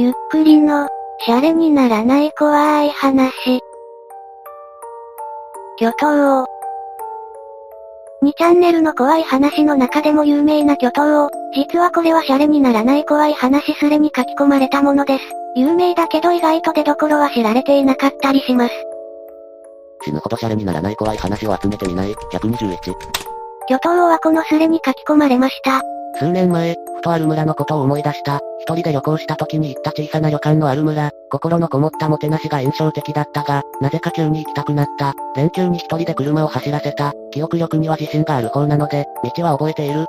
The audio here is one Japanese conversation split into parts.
ゆっくりの、シャレにならない怖い話。巨頭を。2チャンネルの怖い話の中でも有名な巨頭を、実はこれはシャレにならない怖い話すれに書き込まれたものです。有名だけど意外と出所は知られていなかったりします。死ぬほどシャレにならない怖い話を集めてみない、121。巨頭はこのスレに書き込まれました。数年前、ふとある村のことを思い出した。一人で旅行した時に行った小さな旅館のある村。心のこもったもてなしが印象的だったが、なぜか急に行きたくなった。連休に一人で車を走らせた。記憶力には自信がある方なので、道は覚えている。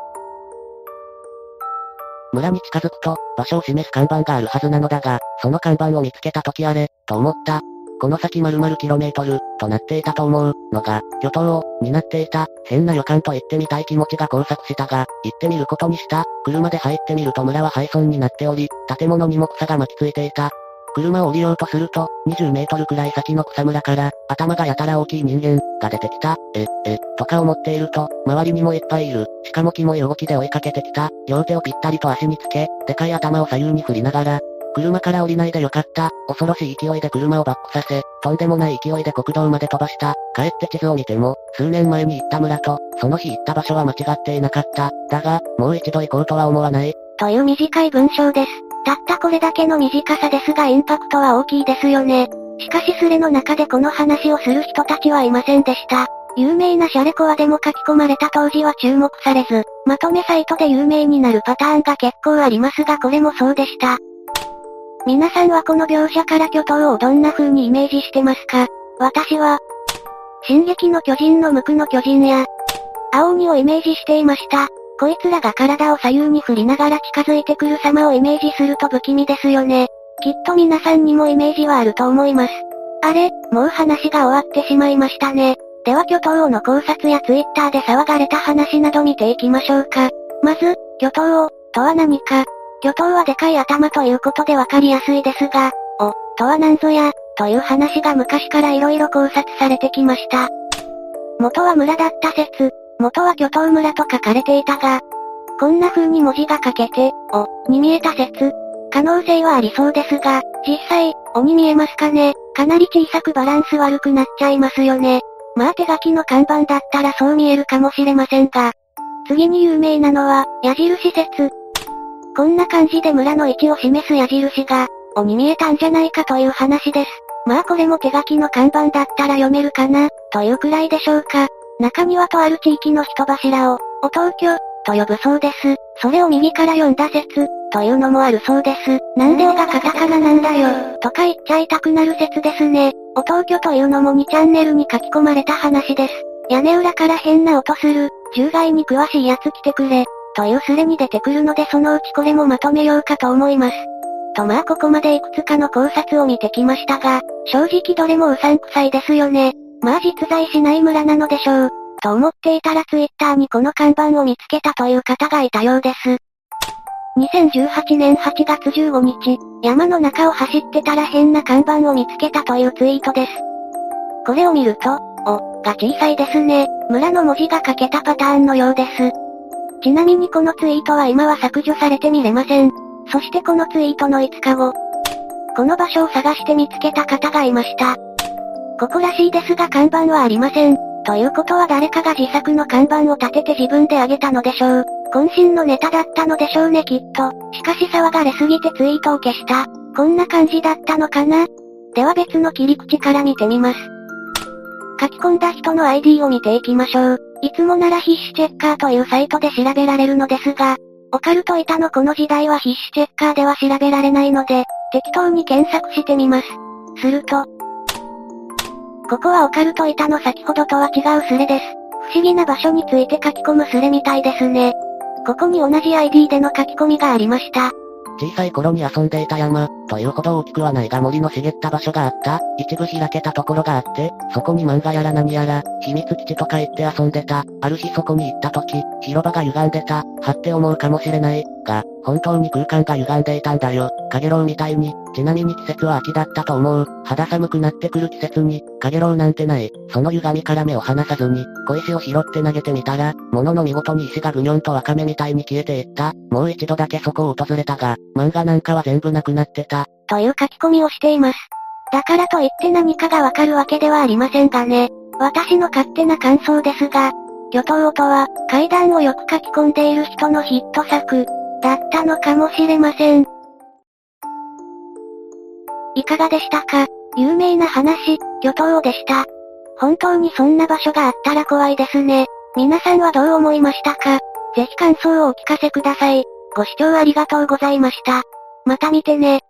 村に近づくと、場所を示す看板があるはずなのだが、その看板を見つけた時あれ、と思った。この先〇〇キロメートル、となっていたと思う、のが、巨頭を、になっていた、変な予感と言ってみたい気持ちが交錯したが、行ってみることにした。車で入ってみると村は廃村になっており、建物にも草が巻きついていた。車を降りようとすると、20メートルくらい先の草むらから、頭がやたら大きい人間、が出てきた。え、え、とか思っていると、周りにもいっぱいいる。しかもキモい動きで追いかけてきた。両手をぴったりと足につけ、でかい頭を左右に振りながら、車から降りないでよかった。恐ろしい勢いで車をバックさせ、とんでもない勢いで国道まで飛ばした。帰って地図を見ても、数年前に行った村と、その日行った場所は間違っていなかった。だが、もう一度行こうとは思わない。という短い文章です。たったこれだけの短さですがインパクトは大きいですよね。しかしスレの中でこの話をする人たちはいませんでした。有名なシャレコアでも書き込まれた当時は注目されず、まとめサイトで有名になるパターンが結構ありますがこれもそうでした。皆さんはこの描写から巨頭をどんな風にイメージしてますか？私は、進撃の巨人の無垢の巨人や、青鬼をイメージしていました。こいつらが体を左右に振りながら近づいてくる様をイメージすると不気味ですよね。きっと皆さんにもイメージはあると思います。あれ、もう話が終わってしまいましたね。では巨頭王の考察やツイッターで騒がれた話など見ていきましょうか。まず、巨頭王、とは何か。巨頭はでかい頭ということでわかりやすいですが、お、とは何ぞや、という話が昔から色々考察されてきました。元は村だった説、元は巨頭村と書かれていたが、こんな風に文字が書けて、お、に見えた説、可能性はありそうですが、実際、おに見えますかね？かなり小さくバランス悪くなっちゃいますよね。まあ手書きの看板だったらそう見えるかもしれませんが。次に有名なのは、矢印説。こんな感じで村の位置を示す矢印が、おに見えたんじゃないかという話です。まあこれも手書きの看板だったら読めるかな、というくらいでしょうか。中にはとある地域の人柱を、お東京、と呼ぶそうです。それを右から読んだ説、というのもあるそうです。なんでおがカタカナなんだよ、とか言っちゃいたくなる説ですね。お東京というのも2チャンネルに書き込まれた話です。屋根裏から変な音する、獣害に詳しい奴来てくれ、というスレに出てくるのでそのうちこれもまとめようかと思います。とまあここまでいくつかの考察を見てきましたが、正直どれもうさんくさいですよね。まあ実在しない村なのでしょう。と思っていたらツイッターにこの看板を見つけたという方がいたようです。2018年8月15日、山の中を走ってたら変な看板を見つけたというツイートです。これを見ると、お、が小さいですね。村の文字が書けたパターンのようです。ちなみにこのツイートは今は削除されて見れません。そしてこのツイートの5日後、この場所を探して見つけた方がいました。ここらしいですが看板はありません。ということは誰かが自作の看板を立てて自分であげたのでしょう。渾身のネタだったのでしょうねきっと。しかし騒がれすぎてツイートを消した。こんな感じだったのかな？では別の切り口から見てみます。書き込んだ人の ID を見ていきましょう。いつもなら必死チェッカーというサイトで調べられるのですが、オカルト板のこの時代は必死チェッカーでは調べられないので、適当に検索してみます。すると、ここはオカルト板の先ほどとは違うスレです。不思議な場所について書き込むスレみたいですね。ここに同じ ID での書き込みがありました。小さい頃に遊んでいた山、というほど大きくはないが森の茂った場所があった。一部開けたところがあって、そこに漫画やら何やら、秘密基地とか言って遊んでた。ある日そこに行った時、広場が歪んでた。はって思うかもしれない。が、本当に空間が歪んでいたんだよ。かげろうみたいに、ちなみに季節は秋だったと思う。肌寒くなってくる季節に、かげろうなんてない。その歪みから目を離さずに、小石を拾って投げてみたら、もの見事に石がぐにょんとワカメみたいに消えていった。もう一度だけそこを訪れたが、漫画なんかは全部なくなってた。という書き込みをしています。だからといって何かがわかるわけではありませんがね。私の勝手な感想ですが、魚頭とは、階段をよく書き込んでいる人のヒット作、だったのかもしれません。いかがでしたか？有名な話、魚頭でした。本当にそんな場所があったら怖いですね。皆さんはどう思いましたか？ぜひ感想をお聞かせください。ご視聴ありがとうございました。また見てね。